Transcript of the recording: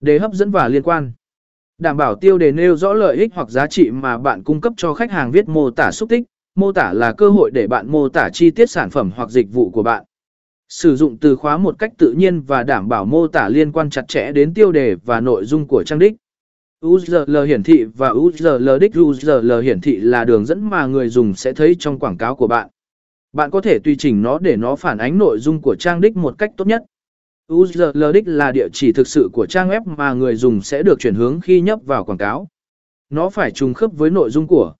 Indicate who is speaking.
Speaker 1: Đề hấp dẫn và liên quan. Đảm bảo tiêu đề nêu rõ lợi ích hoặc giá trị mà bạn cung cấp cho khách hàng viết mô tả xúc tích. Mô tả là cơ hội để bạn mô tả chi tiết sản phẩm hoặc dịch vụ của bạn. Sử dụng từ khóa một cách tự nhiên và đảm bảo mô tả liên quan chặt chẽ đến tiêu đề và nội dung của trang đích. URL hiển thị và URL đích URL hiển thị là đường dẫn mà người dùng sẽ thấy trong quảng cáo của bạn. Bạn có thể tùy chỉnh nó để nó phản ánh nội dung của trang đích một cách tốt nhất. URL đích là địa chỉ thực sự của trang web mà người dùng sẽ được chuyển hướng khi nhấp vào quảng cáo. Nó phải trùng khớp với nội dung của